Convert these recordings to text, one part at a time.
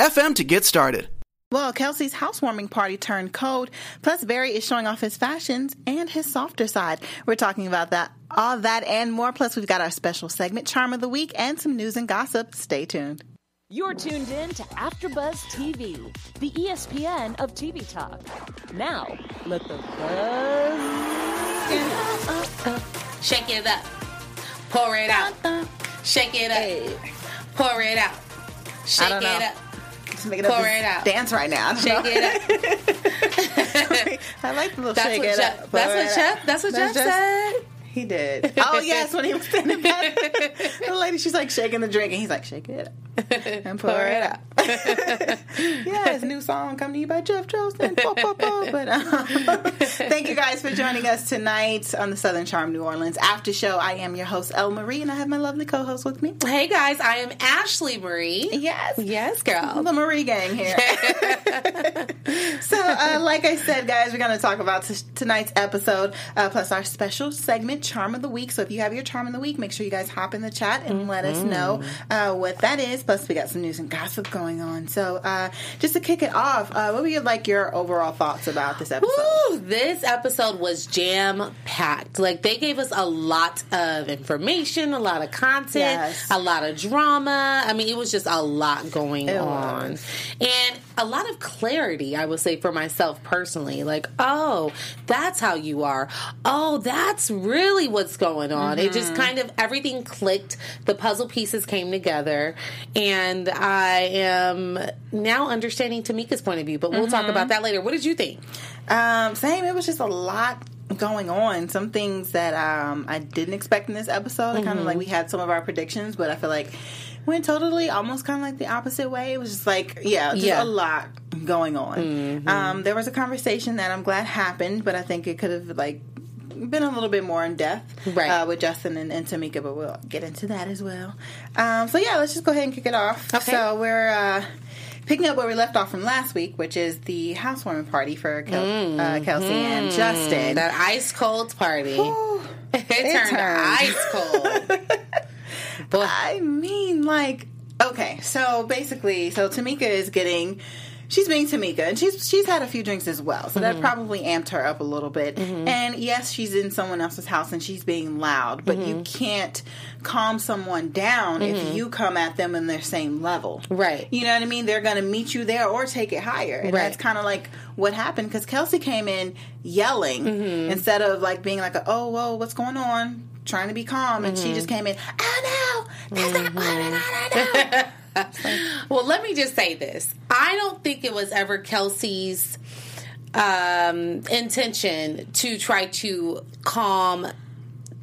FM to get started. Well, Kelsey's housewarming party turned cold. Plus, Barry is showing off his fashions and his softer side. We're talking about that, all that, and more. Plus, we've got our special segment, Charm of the Week, and some news and gossip. Stay tuned. You're tuned in to AfterBuzz TV, the ESPN of TV talk. Now, let the buzz Shake it up, pour it out. Shake it up, pour it out. Shake it up. Make it Pour it out. Dance right now. Shake it up. I like the little that's shake it Jeff, up. That's what Jeff. That's what Jeff said. He did. Oh yes, when he was standing back, the lady she's like shaking the drink, and he's like, "Shake it up and pour, pour it out." yeah, his new song "Come to You" by Jeff Joseph. But um, thank you guys for joining us tonight on the Southern Charm New Orleans After Show. I am your host El Marie, and I have my lovely co-host with me. Hey guys, I am Ashley Marie. Yes, yes, girl, the Marie gang here. so, uh, like I said, guys, we're going to talk about t- tonight's episode uh, plus our special segment charm of the week. So if you have your charm of the week, make sure you guys hop in the chat and mm-hmm. let us know uh, what that is. Plus, we got some news and gossip going on. So uh, just to kick it off, uh, what were your like your overall thoughts about this episode? Woo, this episode was jam packed. Like they gave us a lot of information, a lot of content, yes. a lot of drama. I mean, it was just a lot going it on, was. and a lot of clarity. I would say for myself personally, like, oh, that's how you are. Oh, that's really really what's going on. Mm-hmm. It just mm-hmm. kind of everything clicked. The puzzle pieces came together, and I am now understanding Tamika's point of view. But we'll mm-hmm. talk about that later. What did you think? Um, same. It was just a lot going on. Some things that um, I didn't expect in this episode. Mm-hmm. Kind of like we had some of our predictions, but I feel like went totally almost kind of like the opposite way. It was just like, yeah, just yeah. a lot going on. Mm-hmm. Um, there was a conversation that I'm glad happened, but I think it could have like been a little bit more in depth right. uh, with Justin and, and, Tamika, but we'll get into that as well. Um, so yeah, let's just go ahead and kick it off. Okay. So we're uh, picking up where we left off from last week, which is the housewarming party for Kel- mm-hmm. uh, Kelsey and Justin. That ice cold party. it, it, turned, turned. ice cold. but I mean, like, okay, so basically, so Tamika is getting she's being Tamika, and she's she's had a few drinks as well, so mm-hmm. that probably amped her up a little bit. Mm-hmm. And yes, she's in someone else's house and she's being loud, but mm-hmm. you can't calm someone down if mm-hmm. you come at them in their same level, right? You know what I mean? They're going to meet you there or take it higher, and right. that's kind of like what happened because Kelsey came in yelling mm-hmm. instead of like being like, "Oh, whoa, what's going on?" Trying to be calm, and she mm-hmm. just came in. Oh no, that's not what I do. well, let me just say this. I don't think it was ever Kelsey's um, intention to try to calm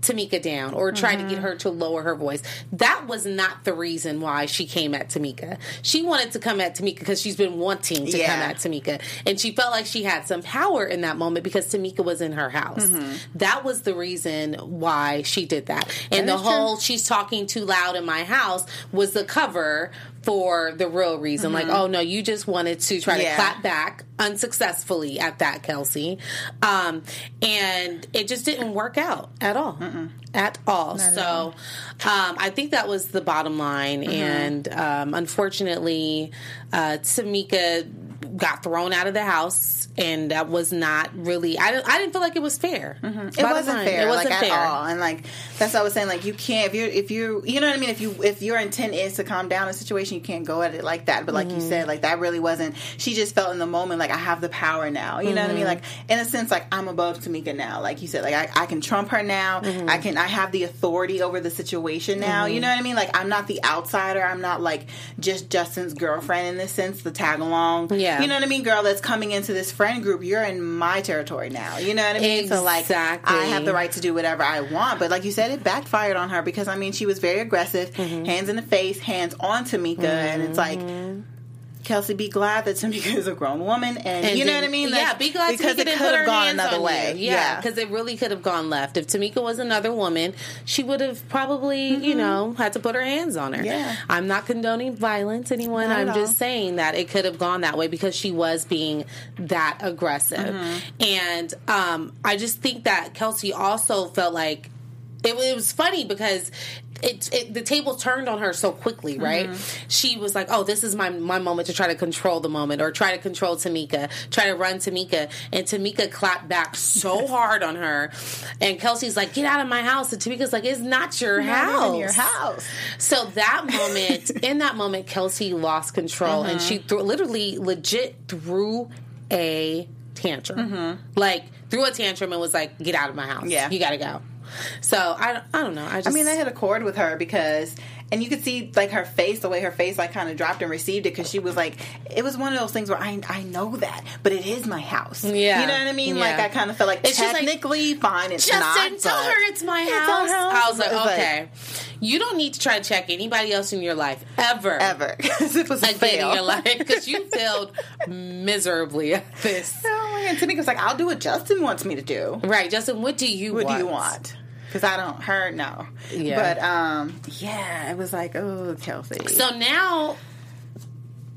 Tamika down or try mm-hmm. to get mm-hmm. her to lower her voice. That was not the reason why she came at Tamika. She wanted to come at Tamika because she's been wanting to yeah. come at Tamika. And she felt like she had some power in that moment because Tamika was in her house. Mm-hmm. That was the reason why she did that. And that the whole true. she's talking too loud in my house was the cover for the real reason. Mm-hmm. Like, oh no, you just wanted to try yeah. to clap back unsuccessfully at that, Kelsey. Um, and it just didn't work out at all. Mm-mm. At all. Not so all. Um, I think that was the bottom line. Mm-hmm. And um, unfortunately, uh, Tamika got thrown out of the house, and that was not really. I, I didn't feel like it was fair. Mm-hmm. It wasn't fair. It wasn't like, fair at all. And like that's what I was saying. Like you can't if you're if you you know what I mean. If you if your intent is to calm down a situation, you can't go at it like that. But like mm-hmm. you said, like that really wasn't. She just felt in the moment like I have the power now. You know what I mean? Mm-hmm. Like in a sense, like I'm above Tamika now. Like you said, like I, I can trump her now. Mm-hmm. I can I have the authority over the situation now. You mm-hmm. know what I mean? Like I'm not the outsider. I'm not like just Justin's girlfriend in this sense, the tag along. Yeah. You know what I mean, girl? That's coming into this friend group. You're in my territory now. You know what I mean? Exactly. So like I have the right to do whatever I want. But like you said, it backfired on her because I mean she was very aggressive, mm-hmm. hands in the face, hands on Tamika, mm-hmm. and it's like Kelsey, be glad that Tamika is a grown woman, and, And you know then- what I mean? Yeah, be glad because Tamika it could have gone another way. You. Yeah, because it really could have gone left. If Tamika was another woman, she would have probably, you know, had to put her hands on her. Mm-hmm. Yeah. I'm not condoning violence, anyone. Not I'm just saying that it could have gone that way because she was being that aggressive, Mm-hmm. and um, I just think that Kelsey also felt like it, it was funny because it, it the table turned on her so quickly, mm-hmm. right? She was like, "Oh, this is my my moment to try to control the moment, or try to control Tamika, try to run Tamika." And Tamika clapped back so hard on her, and Kelsey's like, "Get out of my house!" And Tamika's like, "It's not your Not house." your house. So that moment, in that moment, Kelsey lost control, and she mm-hmm. threw, literally, legit threw a tantrum, mm-hmm. like threw a tantrum and was like, "Get out of my house! Yeah. you got to go." So I, I don't know. I just I mean, I had a chord with her because, and you could see like her face, the way her face like kind of dropped and received it because she was like, it was one of those things where I I know that, but it is my house. Yeah. you know what I mean. Like I kind of felt like It's just like, technically fine. It's Justin, not. tell her it's my it's house. house. I was like, okay, you don't need to try to check anybody else in your life ever, ever because it was a again fail. in your life because you failed miserably at this. Oh my god! Tamika's like, I'll do what Justin wants me to do. Right, Justin. What do you What want? do you want? Because I don't. Her no. Yeah. But um, yeah, it was like, oh, Kelsey. So now,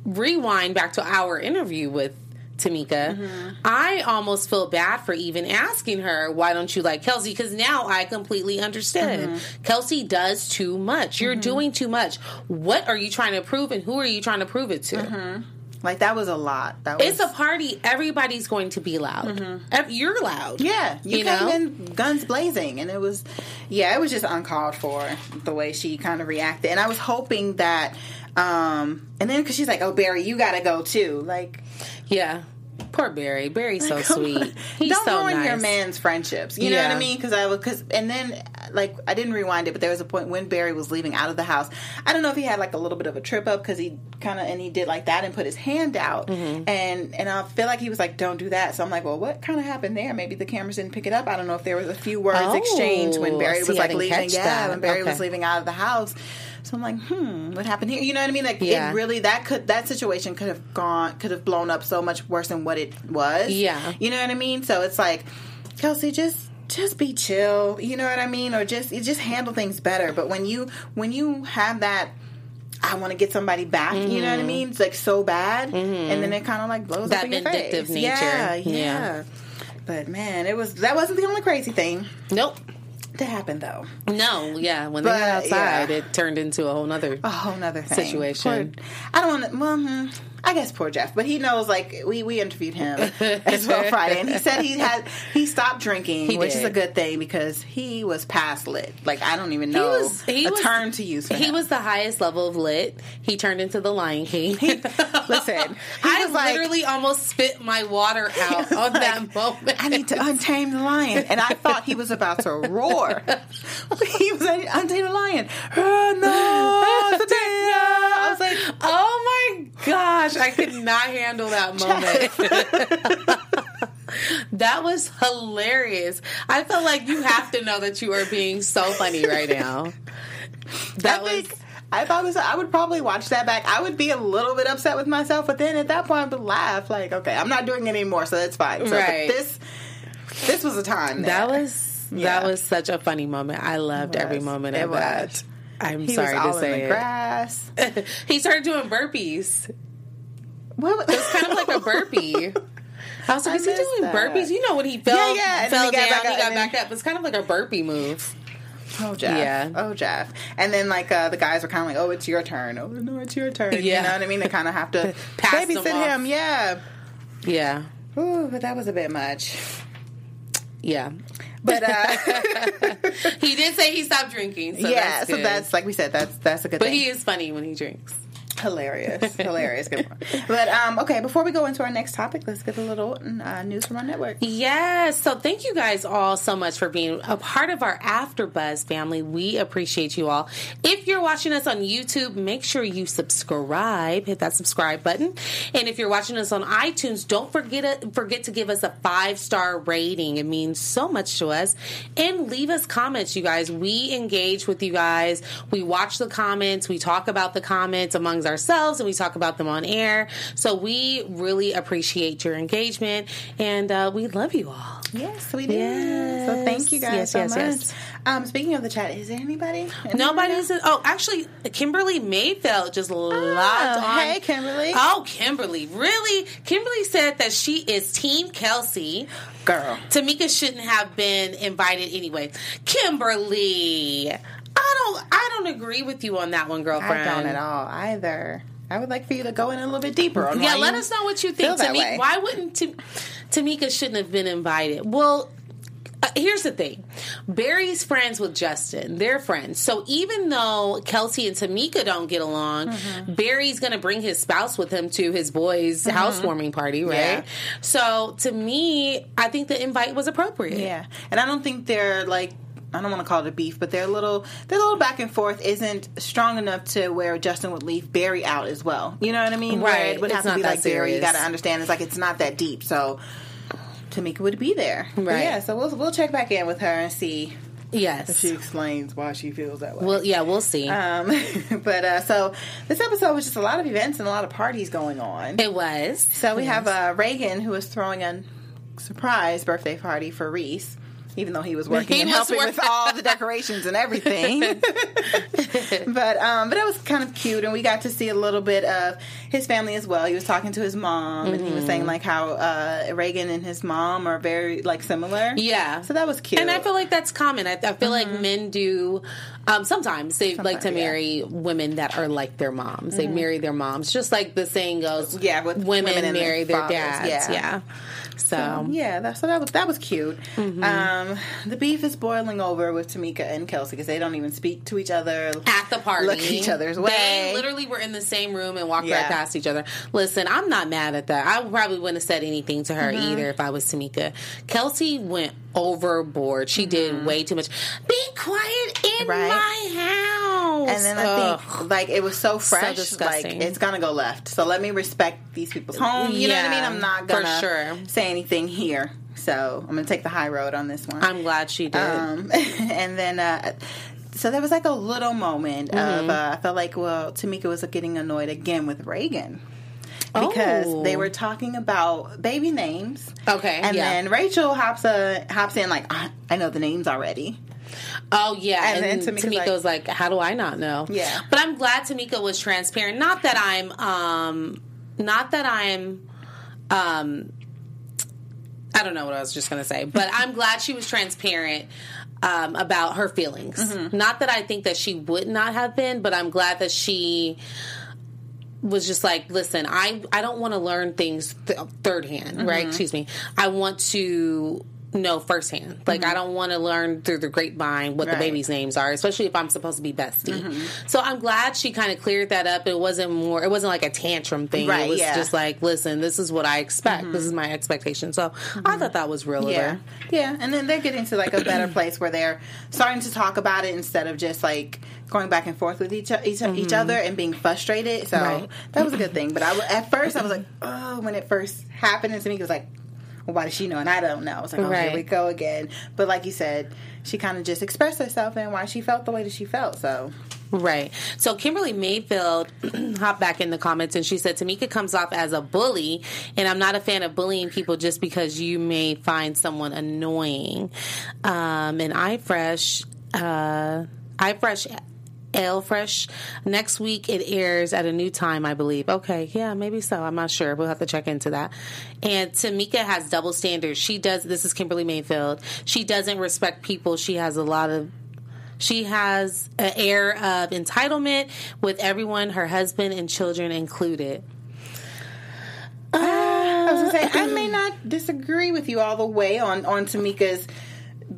rewind back to our interview with Tamika. Mm-hmm. I almost feel bad for even asking her, why don't you like Kelsey? Because now I completely understand. Mm-hmm. Kelsey does too much. You're doing too much. What are you trying to prove, and who are you trying to prove it to? Like that was a lot. That was. It's a party. Everybody's going to be loud. Ev- You're loud. Mm-hmm. Yeah, you, You came know? in guns blazing, and it was, yeah, it was just uncalled for the way she kind of reacted. And I was hoping that, um, and then because she's like, "Oh, Barry, you got to go too." Like, Yeah. Poor Barry. Barry's so sweet. He's don't so ruin nice. your man's friendships. You know what I mean? Because I was, because, and then like I didn't rewind it, but there was a point when Barry was leaving out of the house. I don't know if he had like a little bit of a trip up because he kind of and he did like that and put his hand out, Mm-hmm. and and I feel like he was like, "Don't do that." So I'm like, "Well, what kind of happened there? Maybe the cameras didn't pick it up. I don't know if there was a few words Oh, exchanged when Barry see, was like leaving. Yeah, that. when Barry was leaving out of the house. So I'm like, hmm, what happened here? You know what I mean? Like, Yeah. it really that could that situation could have gone could have blown up so much worse than what it was. Yeah. you know what I mean. So it's like, Kelsey, just just be chill. You know what I mean? Or just you just handle things better. But when you when you have that. I want to get somebody back. You know what I mean? It's like so bad, and then it kind of like blows That up in your vindictive face. nature. Yeah, yeah, Yeah. But man, it was that wasn't the only crazy thing Nope. that happened though. No, yeah. When But, they got outside, yeah. it turned into a whole nother. a whole nother thing. Situation. Poor- I don't want to. Well, hmm, I guess poor Jeff, but he knows. Like we we interviewed him as well Friday, and he said he had he stopped drinking, He which is a good thing because he was past lit. Like I don't even know was- he a was- term to use. For He him. was the highest level of lit. He turned into the Lion King. listen. He I was like, literally almost spit my water out on that moment. I need to untame the lion, and I thought he was about to roar. he was like, untame the lion. Oh, no. I was like, Oh my gosh, I could not handle that moment. that was hilarious. I felt like you have to know that you are being so funny right now. That I was think I thought this, I would probably watch that back. I would be a little bit upset with myself, but then at that point I would laugh. Like, okay, I'm not doing it anymore, so that's fine. So, but Right. this this was a time that was Yeah. that was such a funny moment. I loved every moment It of that. I'm he sorry was all to in say the it. grass. he started doing burpees. What was kind of like a burpee. I was like, I is he doing that. burpees? You know when he fell, Yeah, yeah, and fell he got down, back he up, got and then- up. It's kind of like a burpee move. Oh Jeff. Yeah. Oh Jeff. And then like uh, the guys were kind of like, "Oh, it's your turn. Oh no, it's your turn." Yeah. You know what I mean? They kind of have to Pass them babysit him. Yeah. Yeah, Ooh, but that was a bit much. yeah. But uh, He did say he stopped drinking. So yeah, that's so that's like we said, that's that's a good thing. But thing. he is funny when he drinks. Hilarious, hilarious. Good one. But um, okay, before we go into our next topic, let's get a little uh, news from our network. Yes. So thank you guys all so much for being a part of our AfterBuzz family. We appreciate you all. If you're watching us on YouTube, make sure you subscribe. Hit that subscribe button. And if you're watching us on iTunes, don't forget to, forget to give us a five star rating. It means so much to us. And leave us comments, you guys. We engage with you guys. We watch the comments. We talk about the comments amongst ourselves and we talk about them on air. So we really appreciate your engagement and uh, we love you all. Yes, we do. Yes. So thank you guys Yes, so yes, much. yes. Um, speaking of the chat, is there anybody? Nobody's. Oh, actually, Kimberly Mayfield just logged on. Oh, hey, Kimberly. Oh, Kimberly. Really? Kimberly said that she is Team Kelsey. girl. Tamika shouldn't have been invited anyway. Kimberly, I don't. I don't agree with you on that one, girlfriend. I don't at all either. I would like for you to go in a little bit deeper. On Yeah, let us know what you think. Tamika, why wouldn't Tam- Tamika shouldn't have been invited? Well, uh, here's the thing. Barry's friends with Justin. They're friends. So even though Kelsey and Tamika don't get along, Mm-hmm. Barry's going to bring his spouse with him to his boys' housewarming party, right? Yeah. So to me, I think the invite was appropriate. Yeah, and I don't think they're like. I don't want to call it a beef, but their little their little back and forth isn't strong enough to where Justin would leave Barry out as well. You know what I mean? Where Right. it would It's have to be like Barry. You got to understand. It's like it's not that deep. So Tamika would be there. But Right. yeah. So we'll we'll check back in with her and see Yes. if she explains why she feels that way. well, yeah, we'll see. um, but uh, so this episode was just a lot of events and a lot of parties going on. it was. So we have uh, Reagan who is throwing a surprise birthday party for Reese. Even though he was working He and helping with all the decorations and everything, but um, but it was kind of cute, and we got to see a little bit of his family as well. He was talking to his mom, and he was Mm-hmm. saying like how uh, Reagan and his mom are very like similar. Yeah. so that was cute. And I feel like that's common. I, I feel like men do um, sometimes they like to Sometimes, yeah. marry women that are like their moms. They marry their moms, just like the saying goes. Yeah, with women, women and their marry their, dads. yeah. Yeah. So, Yeah, that, so that was that was cute. Mm-hmm. Um, the beef is boiling over with Tamika and Kelsey because they don't even speak to each other at the party, Look each other's way. They literally were in the same room and walked Yeah. right past each other. Listen, I'm not mad at that. I probably wouldn't have said anything to her Mm-hmm. either if I was Tamika. Kelsey went overboard. She did way too much. Be quiet in Mm-hmm. Right. my house. And then I Ugh. think like it was so fresh, like disgusting. it's gonna go left. So let me respect these people's home. You know what I mean? I'm not gonna sure. say anything here. So I'm gonna take the high road on this one. I'm glad she did. Um, and then, uh, so there was like a little moment Mm-hmm. of, uh, I felt like, well, Tamika was getting annoyed again with Reagan. Because Oh. they were talking about baby names. Okay, And yeah. then Rachel hops, uh, hops in, like, I, I know the names already. Oh yeah, And and, then Tamika's Tamika was like, "How do I not know?" Yeah. but I'm glad Tamika was transparent. Not that I'm, um, not that I'm, um, I don't know what I was just gonna say, but I'm glad she was transparent. Um, about her feelings. Mm-hmm. Not that I think that she would not have been, but I'm glad that she was just like, listen, I I don't want to learn things th- third hand, Mm-hmm. right? Excuse me. I want to know firsthand. Like I don't want to learn through the grapevine what the Mm-hmm. Right. babies' names are, especially if I'm supposed to be bestie. Mm-hmm. So I'm glad she kind of cleared that up. It wasn't more. It wasn't like a tantrum thing. Right, it was yeah. Mm-hmm. just like, listen, this is what I expect. This is my expectation. So I thought that was real Yeah, yeah, and then they're getting to like a better place where they're starting to talk about it instead of just like going back and forth with each each, each other and being frustrated. So Right. that was a good thing. But I at first I was like, oh, when it first happened, to me it was like, why does she know and I don't know? I was like, oh, here we go again. But like you said, she kind of just expressed herself and why she felt the way that she felt. So Right. So Kimberly Mayfield hopped back in the comments and she said Tamika comes off as a bully, and I'm not a fan of bullying people just because you may find someone annoying. Um, and iFresh, uh, iFresh. Ale Fresh. Next week it airs at a new time, I believe. Okay, yeah, maybe so. I'm not sure. We'll have to check into that. And Tamika has double standards. She does. This is Kimberly Mayfield. She doesn't respect people. She has a lot of she has an air of entitlement with everyone, her husband and children included. I was gonna say I uh, may not disagree with you all the way on on Tamika's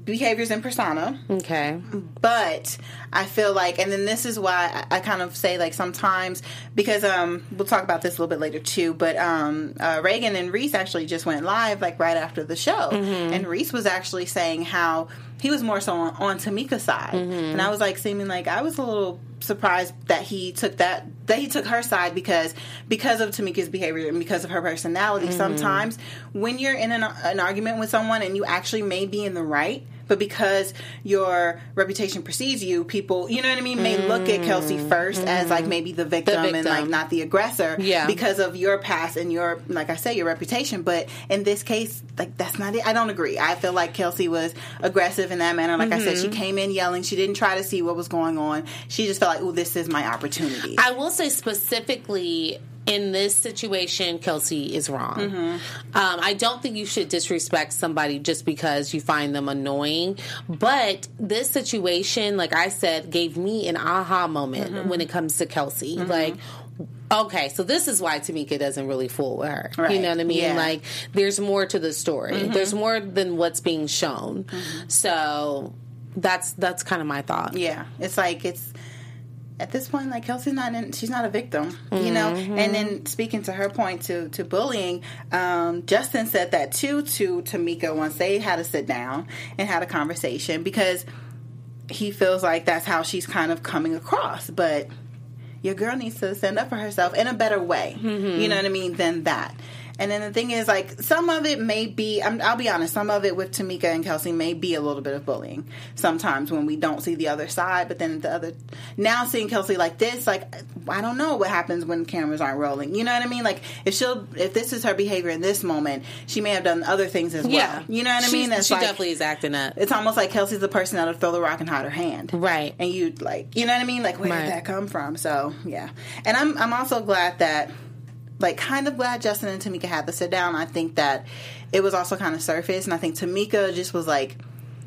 behaviors and persona. Okay. but I feel like, and then this is why I, I kind of say like sometimes because um we'll talk about this a little bit later too. But um uh, Reagan and Reese actually just went live like right after the show, and Reese was actually saying how he was more so on, on Tamika's side, and I was like seeming like I was a little surprised that he took that that he took her side because because of Tamika's behavior and because of her personality. Mm-hmm. Sometimes when you're in an, an argument with someone and you actually may be in the right, but because your reputation precedes you, people, you know what I mean, may look at Kelsey 1st as like maybe the victim, and Mm-hmm. victim. like not the aggressor Yeah. because of your past and your, like I say, your reputation. But in this case, like that's not it. I don't agree. I feel like Kelsey was aggressive in that manner. Like I said, she Mm-hmm. came in yelling. She didn't try to see what was going on. She just felt like, oh, this is my opportunity. I will say specifically in this situation, Kelsey is wrong. Mm-hmm. Um, I don't think you should disrespect somebody just because you find them annoying. But this situation, like I said, gave me an aha moment Mm-hmm. when it comes to Kelsey. Like, okay, so this is why Tamika doesn't really fool with her. You know what I mean? Yeah. Like, there's more to the story. There's more than what's being shown. So that's that's kind of my thought. Yeah, it's like it's at this point like Kelsey's not in, she's not a victim, you know. And then speaking to her point to to bullying, um, Justin said that too to Tamika once they had to sit down and had a conversation because he feels like that's how she's kind of coming across, but. Your girl needs to stand up for herself in a better way. You know what I mean? Than that. And then the thing is, like, some of it may be, I'm, I'll be honest, some of it with Tamika and Kelsey may be a little bit of bullying sometimes when we don't see the other side. But then the other, now seeing Kelsey like this, like, I don't know what happens when cameras aren't rolling. You know what I mean? Like, if she'll, if this is her behavior in this moment, she may have done other things as Yeah. well. You know what I She's- mean? That's she like, definitely is acting up. it's almost like Kelsey's the person that'll throw the rock and hide her hand. Right. And you like, you know what I mean? Like, where Right. did that come from? So yeah. And I'm I'm also glad that, like, kind of glad Justin and Tamika had to sit down. I think that it was also kind of surface, and I think Tamika just was like.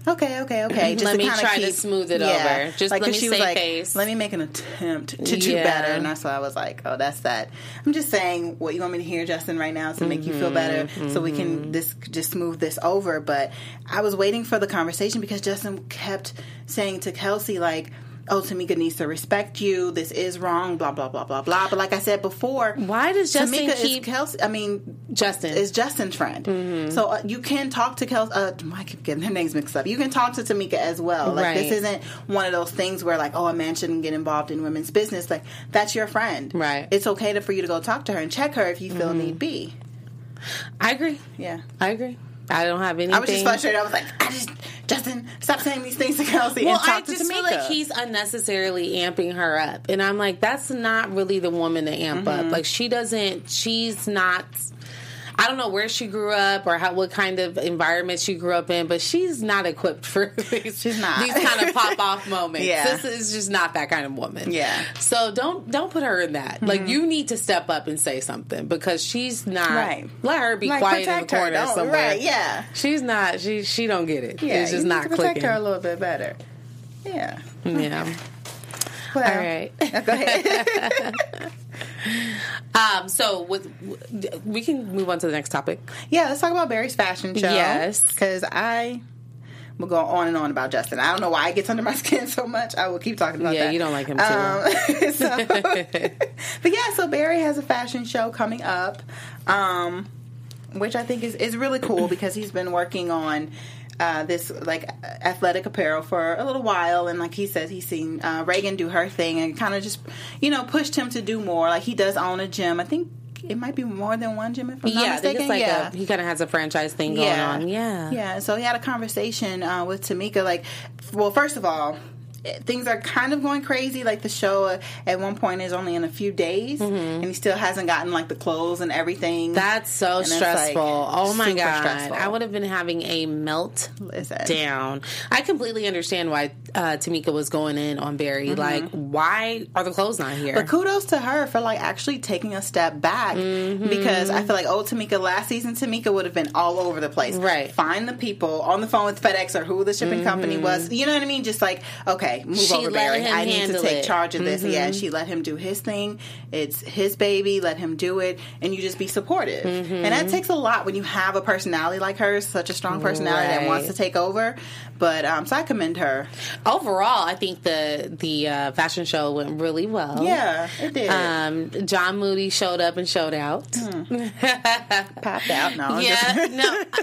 Okay, okay, okay. Just Let me try to smooth it over. Just let 'cause me she was like, face. Let me make an attempt to do Yeah. better, and that's why I was like, oh, that's that. I'm just saying what you want me to hear, Justin, right now to make you feel better, mm-hmm. so we can mm-hmm. this just smooth this over. But I was waiting for the conversation because Justin kept saying to Kelsey like. Oh, Tamika needs to respect you. This is wrong. Blah blah blah blah blah. But like I said before, Why does Justin Tamika keep- is Kelsey? I mean, Justin. is Justin's friend. So uh, you can talk to Kelsey. Uh, I keep getting their names mixed up. You can talk to Tamika as well. Like this isn't one of those things where like, oh, a man shouldn't get involved in women's business. Like that's your friend. Right. It's okay to, for you to go talk to her and check her if you feel need be. I agree. Yeah. I agree. I don't have anything. I was just frustrated. I was like, I just Justin, stop saying these things to Kelsey Well, and talk I just Tamika. feel like he's unnecessarily amping her up, and I'm like, that's not really the woman to amp Mm-hmm. up. Like she doesn't. She's not. I don't know where she grew up or how what kind of environment she grew up in, but she's not equipped for these, She's not. these kind of pop off moments. Yeah. This is just not that kind of woman. Yeah. Mm-hmm. So don't don't put her in that. Like you need to step up and say something because she's not. Right. Let her be Like, quiet in the corner somewhere. right, yeah. She's not. She she don't get it. yeah, it's just not protect clicking. her a little bit better. Yeah. Yeah. Well, All right. Go ahead. Um. So with we can move on to the next topic. Yeah, let's talk about Barry's fashion show. Yes. because I will go on and on about Justin. I don't know why it gets under my skin so much. I will keep talking about Yeah, that. you don't like him too. Um, so, but yeah, so Barry has a fashion show coming up, um, which I think is is really cool because he's been working on. Uh, this like athletic apparel for a little while, and like he says, he's seen uh, Reagan do her thing, and kind of just you know pushed him to do more. Like he does own a gym. I think it might be more than one gym if I'm yeah, I think mistaken. it's like yeah. a, he kind of has a franchise thing going on. Yeah. Yeah. So he had a conversation uh, with Tamika. Like, well, first of all, things are kind of going crazy. Like the show uh, at one point is only in a few days, and he still hasn't gotten like the clothes and everything. Mm-hmm. That's so And stressful. like, oh my god, stressful. I would have been having a melt Listen. down. I completely understand why uh, Tamika was going in on Barry. Like, why are the clothes not here? Mm-hmm. But kudos to her for like actually taking a step back Mm-hmm. because I feel like old Tamika last season Tamika would have been all over the place. Right. Find the people on the phone with FedEx or who the shipping company was. You know what I mean? Just like okay, move Mm-hmm. She over, let Barry. him I need to take it. Mm-hmm. charge of this. Yeah, she let him do his thing. It's his baby. Let him do it, and you just be supportive. And Mm-hmm. that takes a lot when you have a personality like hers, such a strong personality that wants to take over. But um, so I commend her. Overall, I think the the uh, fashion show went really well. Yeah, it did. Um, John Moody showed up and showed out. Popped out. No, Yeah, just- no.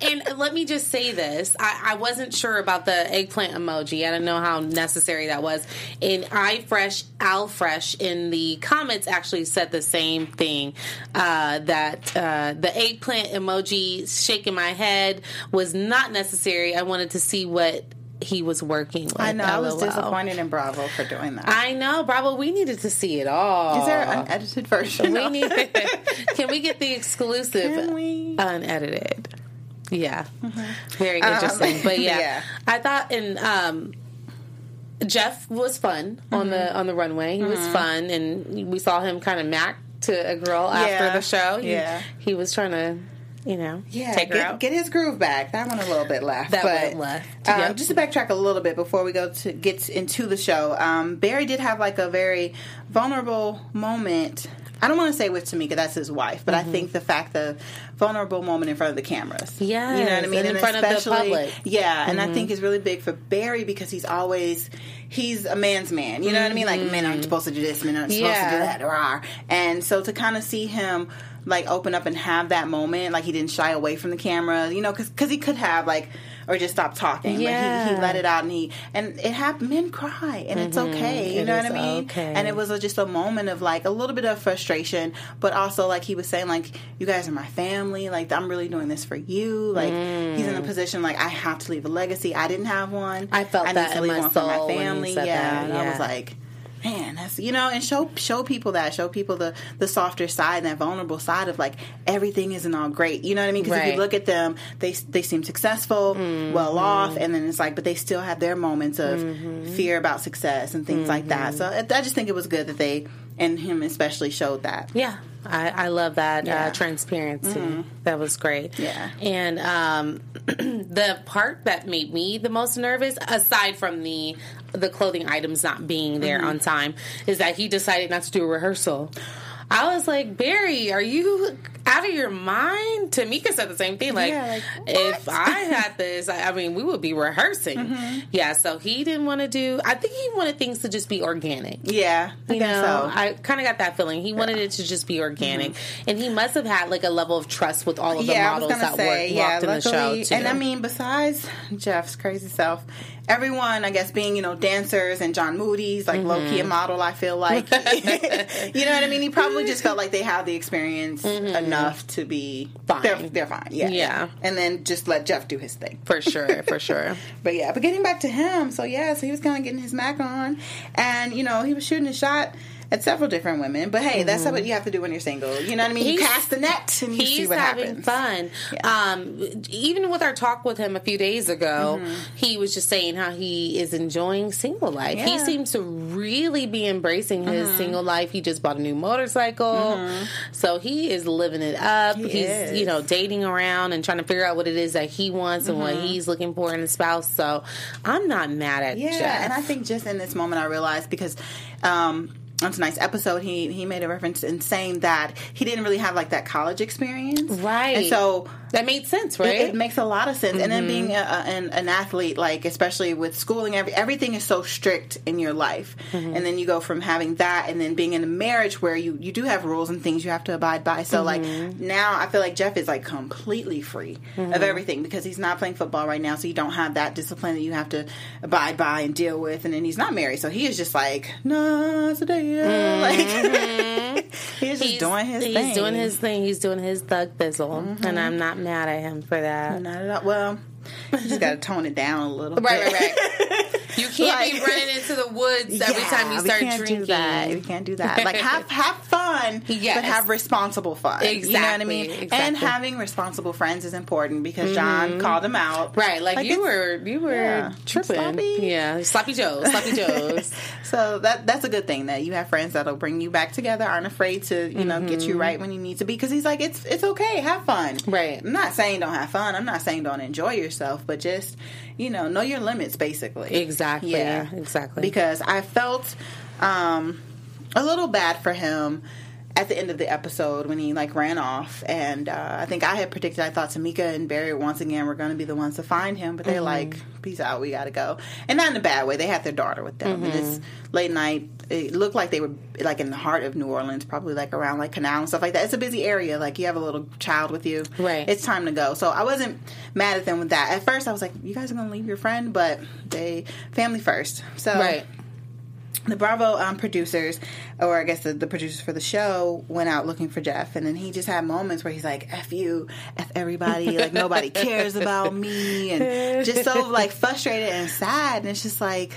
And, and let me just say this: I, I wasn't sure about the eggplant emoji. I don't know how necessary that was. And I fresh, Al fresh in the comments actually said the same thing uh, that uh, the eggplant emoji shaking my head was not necessary. I wanted to see what he was working with. I know. I was LOL. disappointed in Bravo for doing that. I know, Bravo. We needed to see it all. Is there an edited version? We need. can we get the exclusive Can we? unedited? Yeah, mm-hmm. very interesting. Um, but yeah, yeah. I thought and um, Jeff was fun on the mm-hmm. on the runway. He was mm-hmm. fun, and we saw him kind of mac to a girl after the show. He, Yeah. he was trying to, you know, Yeah, get, get his groove back. That one a little bit left. That but, one left, Um, yep. Just to backtrack a little bit before we go to get into the show, um, Barry did have like a very vulnerable moment. I don't want to say with Tamika, that's his wife, but Mm-hmm. I think the fact the vulnerable moment in front of the cameras. Yeah, you know what I mean, and in front of the especially- public. Mm-hmm. Yeah, and I think it's really big for Barry because he's always he's a man's man. You know what I mean? Like men aren't supposed to do this, men aren't supposed to do Mm-hmm. Yeah. that. Rah. And so to kind of see him like open up and have that moment, like he didn't shy away from the camera, you know, because he could have like or just stop talking. But he, he let it out and he and it happened. Men cry and it's okay. You It know what I mean? okay. And it was a, just a moment of like a little bit of frustration, but also like he was saying like you guys are my family. Like I'm really doing this for you. Like he's in a position like I have to leave a legacy. I didn't have one. Mm. I felt I that in my one for my soul family. yeah, and I was like man that's you know and show show people that show people the the softer side and that vulnerable side of like everything isn't all great you know what i mean because if Right. Mm-hmm. you look at them they they seem successful well off and then it's like but they still have their moments of fear about success and things like that so I, I just think it was good that they and him especially showed that Yeah, I, I love that Yeah. Mm-hmm. uh, transparency. That was great. Yeah. and um, the part that made me the most nervous, aside from the the clothing items not being there Mm-hmm. on time, is that he decided not to do a rehearsal. I was like, Barry, are you out of your mind? Tamika said the same thing. Like, Yeah, like, if? I had this, I, I mean, we would be rehearsing. Mm-hmm. Yeah, so he didn't want to do. I think he wanted things to just be organic yeah i you know, so Mm-hmm. I kind of got that feeling. He wanted it to just be organic, and he must have had like a level of trust with all of the yeah, models that say, worked, yeah, walked in the show. Too. and I mean, besides Jeff's crazy self, everyone, I guess, being you know dancers and John Moody's like low Mm-hmm. key a model. I feel like, you know what I mean. He probably just felt like they have the experience enough to be Mm-hmm. Fine. They're, they're fine, yeah, Yeah. And then just let Jeff do his thing. for sure, for sure. But yeah, but getting back to him, so yeah, so he was kind of getting his mac on, and you know he was shooting a shot at several different women. But hey, that's what you have to do when you're single. You know what I mean? You Mm-hmm. Cast the net and you see He's what having happens. fun. Yeah. Um, even with our talk with him a few days ago, he was just saying how he is enjoying single life. He Mm-hmm. Yeah. Mm-hmm. seems to really be embracing his single life. He just bought a new motorcycle, so he is living it up. He He's is. you know dating around and trying to figure out what it is that he wants and what he's looking for in a spouse. So I'm not mad at Mm-hmm. Yeah, Jeff. and I think just in this moment I realized because um on tonight's episode he he made a reference in saying that he didn't really have like that college experience. Right. And so that made sense, right? it makes a lot of sense. And then Mm-hmm. being a, a, an, an athlete, like especially with schooling, every, everything is so strict in your life. Mm-hmm. And then you go from having that, and then being in a marriage where you you do have rules and things you have to abide by. So like Mm-hmm. now, I feel like Jeff is like completely free Mm-hmm. of everything because he's not playing football right now. So you don't have that discipline that you have to abide by and deal with. And then he's not married, so he is just like no, it's a day. Like he's just doing his Mm-hmm. he's thing. doing his thing. He's doing his thug thizzle, Mm-hmm. and I'm not mad at him for that. Not at all. Well, you just got to tone it down a little. Right, bit. right, right. You can't be running into the woods every Yeah, time you start we can't drinking. Do that. We can't do that. Like have have fun, Yes. but have responsible fun. You know what I Exactly, mean? exactly. And having responsible friends is important because John mm-hmm. called him out. Right, like, you were, you were yeah, tripping. sloppy. Yeah, sloppy joes, sloppy joes. So that that's a good thing that you have friends that'll bring you back together, aren't afraid to you know get you mm-hmm. right when you need to be. Because he's like, it's it's okay, have fun. Right. I'm not saying don't have fun. I'm not saying don't enjoy yourself, but just you know know your limits, basically. Exactly. Yeah. Exactly. Because I felt um, a little bad for him at the end of the episode when he like ran off, and uh, I think I had predicted I thought Tamika and Barry once again were going to be the ones to find him, but they're like, "Peace out, we got to go," and not in a bad way. They had their daughter with them. And it's late night. It looked like they were like in the heart of New Orleans, probably like around like Canal and stuff like that. It's a busy area. Like you have a little child with you, Right. It's time to go. So I wasn't mad at them with that. At first, I was like, "You guys are going to leave your friend," but they family first. So Right. The Bravo um, producers, or I guess the, the producers for the show, went out looking for Jeff, and then he just had moments where he's like, "F you, f everybody, like nobody cares about me," and just so like frustrated and sad. And it's just like,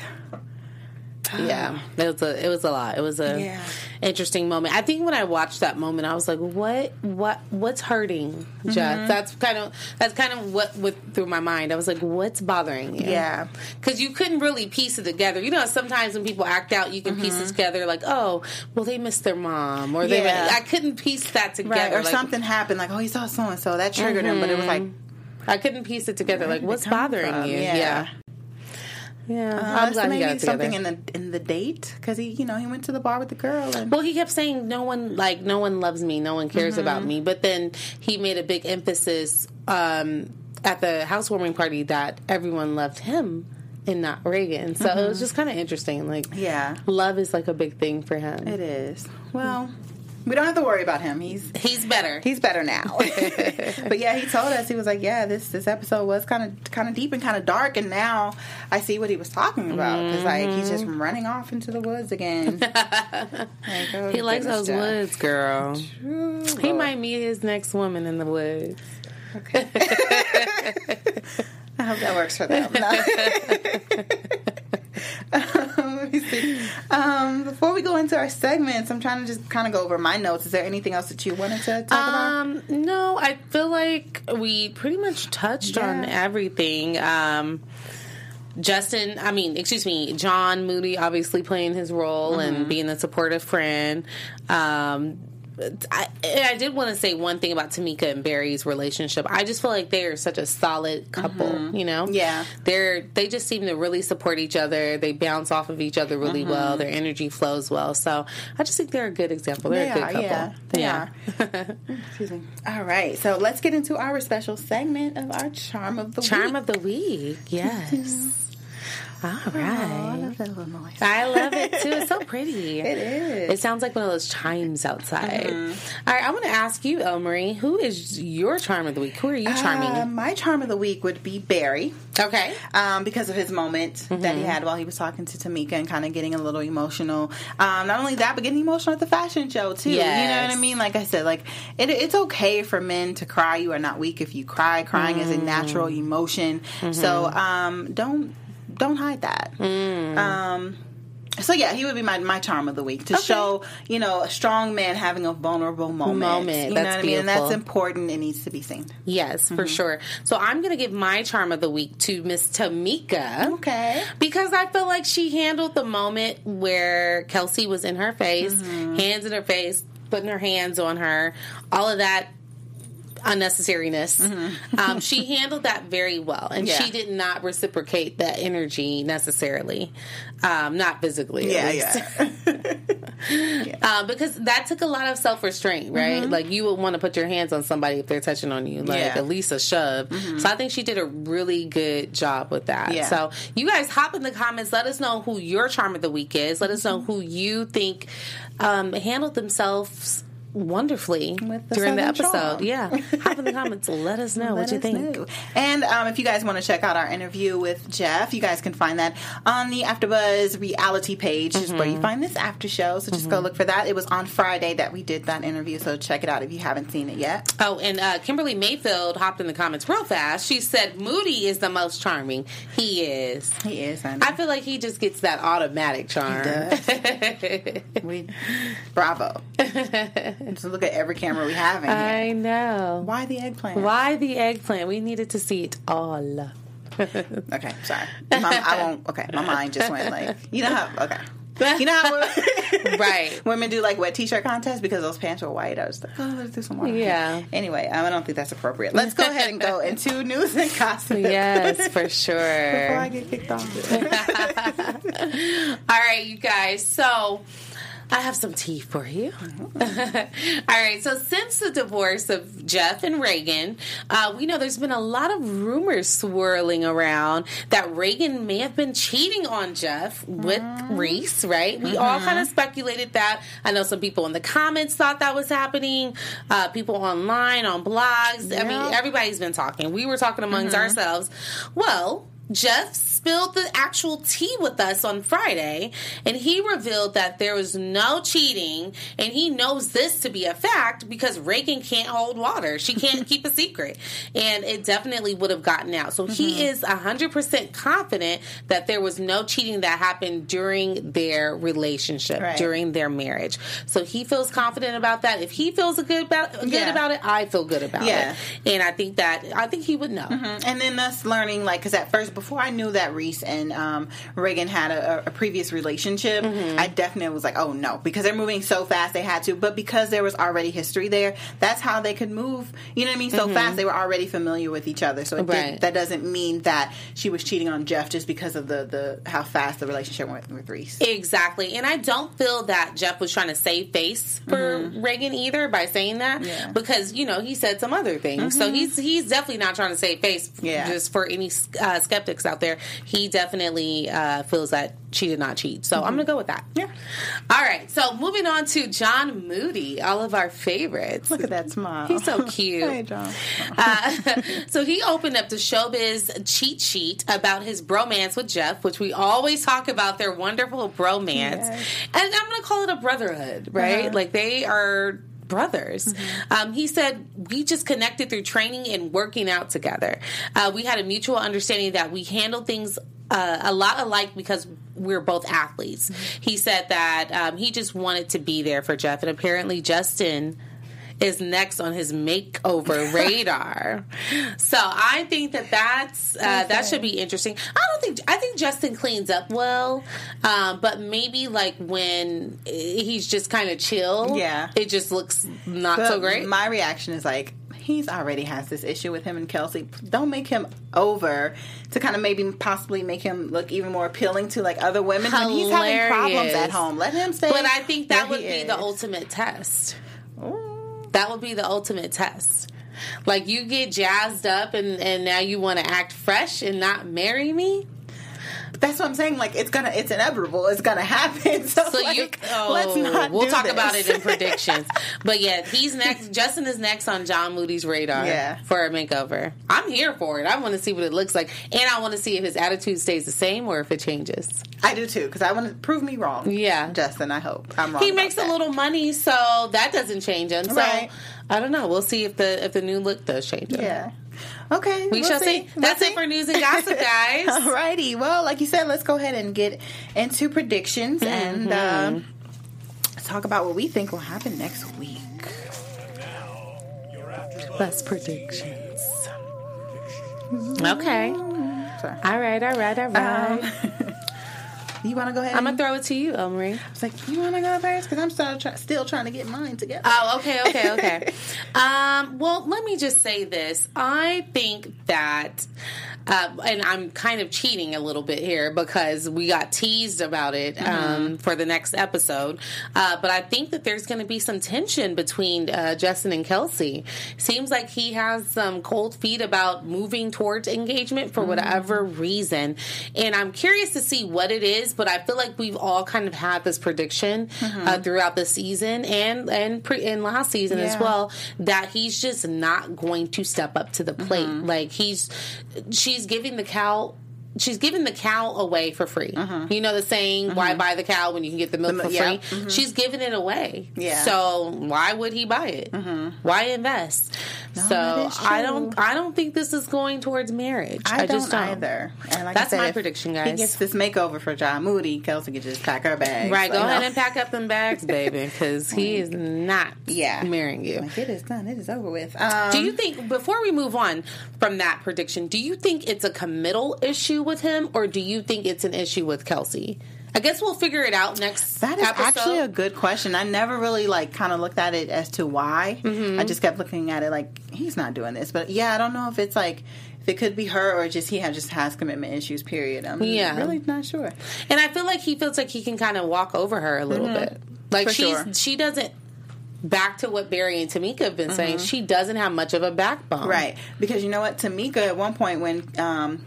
Yeah, it was a it was a lot. It was a Yeah. interesting moment. I think when I watched that moment, I was like, "What? What? What's hurting, Jeff?" Mm-hmm. That's kind of that's kind of what went through my mind. I was like, "What's bothering you?" Yeah. because you couldn't really piece it together. You know, sometimes when people act out, you can piece Mm-hmm. it together. Like, "Oh, well, they missed their mom," or they. Yeah. I couldn't piece that together. right, or like, something happened, like, "Oh, he saw so and so," that triggered him, but it was like, I couldn't piece it together. Like, what's bothering from? you? Yeah. Yeah. Yeah, uh, I'm so glad he maybe got something in the in the date because he, you know, he went to the bar with the girl, and Well, he kept saying no one like no one loves me, no one cares Mm-hmm. about me. But then he made a big emphasis um, at the housewarming party that everyone loved him and not Reagan. So it was just kind of interesting. Like, Mm-hmm. yeah, love is like a big thing for him. it is. Well, we don't have to worry about him. He's He's better. he's better now. but yeah, he told us he was like, yeah, this this episode was kind of kind of deep and kind of dark, and now I see what he was talking about because like he's just Mm-hmm. running off into the woods again. Like, oh, he likes those Jeff. woods, girl. He Lord. might meet his next woman in the woods. Okay. I hope that works for them. Um, let me see. Um, before we go into our segments, I'm trying to just kind of go over my notes. Is there anything else that you wanted to talk about? Um, no, I feel like we pretty much touched on everything. Um, Justin, I mean, excuse me, John Moody obviously playing his role Mm-hmm. and being a supportive friend. Um, I, I did want to say one thing about Tamika and Barry's relationship. I just feel like they are such a solid couple. You know, Mm-hmm. Yeah. they're they just seem to really support each other. They bounce off of each other really Mm-hmm. well. Their energy flows well. So I just think they're a good example. They're They a are, good couple. yeah. They are. Excuse me. All right, so let's get into our special segment of our charm of the week. Charm week. of the week. Yes. All Oh, I love that little noise. I love it too. It's so pretty. It is. It sounds like one of those chimes outside. Mm-hmm. All right, I want to ask you, El Marie, who is your charm of the week? Who are you charming? Uh, my charm of the week would be Barry. okay. um, because of his moment that Mm-hmm. he had while he was talking to Tamika and kind of getting a little emotional. Um, not only that, but getting emotional at the fashion show too. You know what I mean? Like I said, like it, it's okay for men to cry. You are not weak if you cry. Crying is a natural Mm-hmm. emotion. So um, don't don't hide that. Mm. Um, so yeah, he would be my, my charm of the week to show you know a strong man having a vulnerable moment. Moment. You That's know what I mean? And that's important. It needs to be seen. Yes, Mm-hmm. for sure. So I'm going to give my charm of the week to Miss Tamika. Okay. Because I feel like she handled the moment where Kelsey was in her face, Mm-hmm. hands in her face, putting her hands on her, all of that unnecessariness. Um, she handled that very well, and Mm-hmm. Yeah. she did not reciprocate that energy necessarily, um, not physically. at least. Uh, because that took a lot of self restraint, right? Like you would want to put your hands on somebody if they're touching on you, like Mm-hmm. Yeah. Mm-hmm. at least a shove. So I think she did a really good job with that. Yeah. So you guys hop in the comments. Let us know who your charm of the week is. Let us know who you think um, handled themselves wonderfully With the during the episode. charm. Yeah, hop in the comments. Let us know what Let you think. know. And um, if you guys want to check out our interview with Jeff, you guys can find that on the AfterBuzz reality page, is where you Mm-hmm. find this after show. So just go look for that. It was on Friday that we did that interview, so check it out if you haven't seen it yet. Oh, and uh, Kimberly Mayfield hopped in the comments real fast. She said Moody is the most charming. He is. He is. Honey. I feel like he just gets that automatic charm. we bravo. just look at every camera we have in here. I know. Why the eggplant? Why the eggplant? We needed to see it all. Okay, sorry. My, I won't. Okay, my mind just went like you know how. Okay. You know how women, Right. women do like wet t-shirt contests because those pants were white. I was like, oh, let's do some white. Yeah. Anyway, um, I don't think that's appropriate. Let's go ahead and go into news and gossip. yes, for sure. Before I get kicked off. All right, you guys. So I have some tea for you. All right. So, since the divorce of Jeff and Reagan, uh, we know there's been a lot of rumors swirling around that Reagan may have been cheating on Jeff with Reese, right? We all kind of speculated that. I know some people in the comments thought that was happening, uh, people online, on blogs. I mean, everybody's been talking. We were talking amongst ourselves. Well, Jeff spilled the actual tea with us on Friday, and he revealed that there was no cheating, and he knows this to be a fact because Reagan can't hold water. She can't keep a secret, and it definitely would have gotten out. So he mm-hmm. is 100% confident that there was no cheating that happened during their relationship, Right. during their marriage. So he feels confident about that. If he feels good about, good Yeah. about it, I feel good about Yeah. it. And I think that, I think he would know. Mm-hmm. And then us learning, like, because at first, before I knew that Reese and um, Reagan had a, a previous relationship, Mm-hmm. I definitely was like, oh no, because they're moving so fast, they had to. But because there was already history there, that's how they could move. You know what I mean? So fast, they were already familiar with each other. So it Mm-hmm. Right. did, that doesn't mean that she was cheating on Jeff just because of the, the how fast the relationship went with Reese. Exactly. And I don't feel that Jeff was trying to save face for Reagan either by saying that. Yeah. Because, you know, he said some other things. So he's he's definitely not trying to save face Yeah. just for any uh, skeptics out there. He definitely uh, feels that she did not cheat. So I'm going to go with that. Yeah. All right. So moving on to John Moody, all of our favorites. Look at that smile. He's so cute. hey, John. Uh, so he opened up the showbiz cheat sheet about his bromance with Jeff, which we always talk about their wonderful bromance. Yes. And I'm going to call it a brotherhood, right? Uh-huh. Like they are brothers. Mm-hmm. Um, he said, We just connected through training and working out together. Uh, we had a mutual understanding that we handle things uh, a lot alike because we're both athletes. Mm-hmm. He said that um, he just wanted to be there for Jeff, and apparently Justin is next on his makeover radar. So I think that that's uh, that should be interesting. I don't think I think Justin cleans up well, um, but maybe like when he's just kind of chill, Yeah. it just looks not But so great. My reaction is like, he's already has this issue with him and Kelsey. Don't make him over to kind of maybe possibly make him look even more appealing to like other women when he's having problems at home. Let him stay. but I think that would be the ultimate test. Ooh. That would be the ultimate test. Like you get jazzed up and, and now you want to act fresh and not marry me. That's what I'm saying. Like it's gonna, it's inevitable. It's gonna happen. So, So like, you, oh, let's not. We'll talk this. about it in predictions. but yeah, he's next. Justin is next on John Moody's radar. Yeah. for a makeover. I'm here for it. I want to see what it looks like, and I want to see if his attitude stays the same or if it changes. I do too because I want to prove me wrong. Yeah. Justin. I hope I'm wrong. He makes a little money, so that doesn't change him. So Right. I don't know. We'll see if the if the new look does change him. Yeah. Okay. We we'll shall see. see. That's We'll it for news and gossip, guys. Alrighty. Well, like you said, let's go ahead and get into predictions and Mm-hmm. um, talk about what we think will happen next week. Best predictions. Okay. Sorry. All right. All right. All right. You want to go ahead? I'm gonna throw it to you, Elmarie. I was like, you want to go first? Because I'm still, try- still trying to get mine together. Oh, okay, okay, okay. um, well, let me just say this. I think that, uh, and I'm kind of cheating a little bit here because we got teased about it um, for the next episode. Uh, but I think that there's going to be some tension between uh, Justin and Kelsey. Seems like he has some cold feet about moving towards engagement for whatever reason. And I'm curious to see what it is, but I feel like we've all kind of had this prediction uh, throughout the season and and pre and last season as well that he's just not going to step up to the plate. Like he's she's giving the cow She's giving the cow away for free. Uh-huh. You know the saying, "Why mm-hmm. buy the cow when you can get the milk mi- for yeah. free?" Mm-hmm. She's giving it away. Yeah. So why would he buy it? Mm-hmm. Why invest? that so I don't. I don't think this is going towards marriage. I, don't just don't either. And like That's I said, my prediction, He guys. gets this makeover for John Moody. Kelsey could just pack her bags. Right, go Like, ahead no. and pack up them bags, baby, because he is not Yeah. marrying you. Like, it is done. It is over with. Um, Do you um, think before we move on from that prediction, do you think it's a committal issue with him, or do you think it's an issue with Kelsey? I guess we'll figure it out next. That is episode. actually a good question. I never really like kind of looked at it as to why. Mm-hmm. I just kept looking at it like he's not doing this. But yeah, I don't know if it's like if it could be her or just he ha- just has commitment issues. Period. I'm Yeah. really not sure. and I feel like he feels like he can kind of walk over her a little Mm-hmm. bit. Like For she's sure. she doesn't. Back to what Barry and Tamika have been saying, she doesn't have much of a backbone. Right. Because you know what? Tamika, at one point, when um,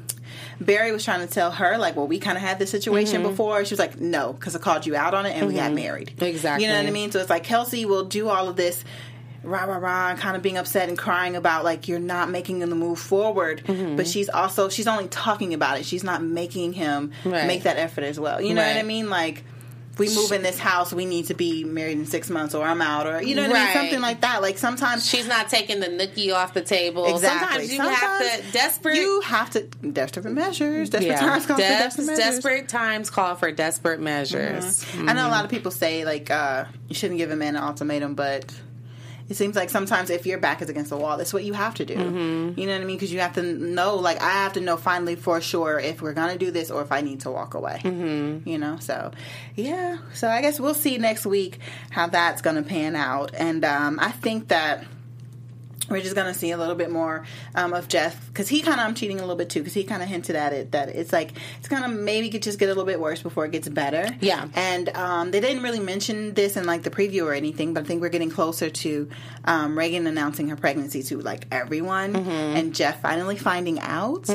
Barry was trying to tell her, like, well, we kind of had this situation Mm-hmm. before, she was like, no, because I called you out on it and we got married. Exactly. You know what I mean? So it's like Kelsey will do all of this. Rah rah rah, and kind of being upset and crying about like you're not making him the move forward, Mm-hmm. but she's also she's only talking about it. She's not making him Right. make that effort as well. You know what I mean? Like we move in this house, we need to be married in six months, or I'm out, or you know what I mean, something like that. Like sometimes She's not taking the nookie off the table. Exactly. Sometimes you have to desperate. You have to desperate measures. Desperate yeah. times call for desperate measures. desperate times call for desperate measures. I know a lot of people say like uh, you shouldn't give a man an ultimatum, but it seems like sometimes if your back is against the wall, that's what you have to do. Mm-hmm. You know what I mean? Because you have to know, like I have to know finally for sure if we're gonna do this or if I need to walk away. Mm-hmm. You know, so yeah. So I guess we'll see next week how that's gonna pan out, and um, I think that we're just gonna see a little bit more um, of Jeff because he kind of I'm cheating a little bit too because he kind of hinted at it that it's like it's gonna maybe get, just get a little bit worse before it gets better. Yeah. and um, they didn't really mention this in like the preview or anything, but I think we're getting closer to um, Reagan announcing her pregnancy to like everyone Mm-hmm. and Jeff finally finding out.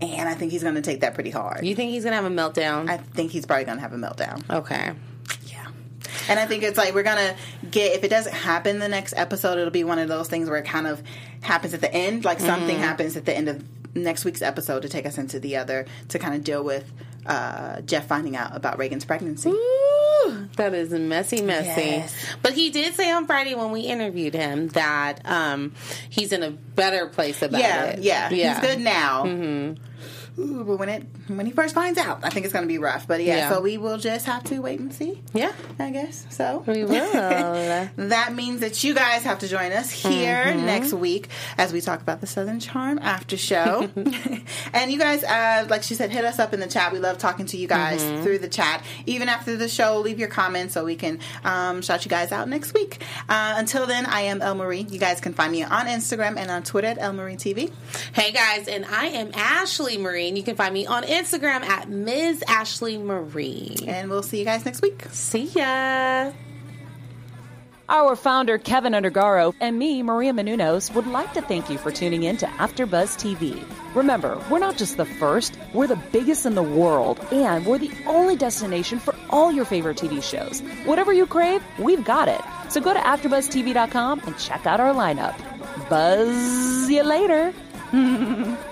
And I think he's gonna take that pretty hard. You think he's gonna have a meltdown? I think he's probably gonna have a meltdown. okay. Yeah. And I think it's like we're gonna get if it doesn't happen the next episode, it'll be one of those things where it kind of happens at the end. Like something happens at the end of next week's episode to take us into the other to kind of deal with uh, Jeff finding out about Reagan's pregnancy. Ooh, that is messy, messy. Yes. But he did say on Friday when we interviewed him that um, he's in a better place about Yeah, it. yeah, he's good now. Ooh, but when it when he first finds out, I think it's going to be rough. But yeah, Yeah. so we will just have to wait and see. Yeah. I guess so. We will. that means that you guys have to join us here Mm-hmm. next week as we talk about the Southern Charm after show. and you guys, uh, like she said, hit us up in the chat. We love talking to you guys Mm-hmm. through the chat. Even after the show, leave your comments so we can um, shout you guys out next week. Uh, until then, I am El Marie. You guys can find me on Instagram and on Twitter at El Marie TV. Hey guys, and I am Ashley Marie, and you can find me on Instagram at Ms. Ashley Marie. And we'll see you guys next week. See ya. Our founder, Kevin Undergaro, and me, Maria Menounos, would like to thank you for tuning in to AfterBuzz TV. Remember, we're not just the first, we're the biggest in the world, and we're the only destination for all your favorite TV shows. Whatever you crave, we've got it. So go to AfterBuzzTV.com and check out our lineup. Buzz you later.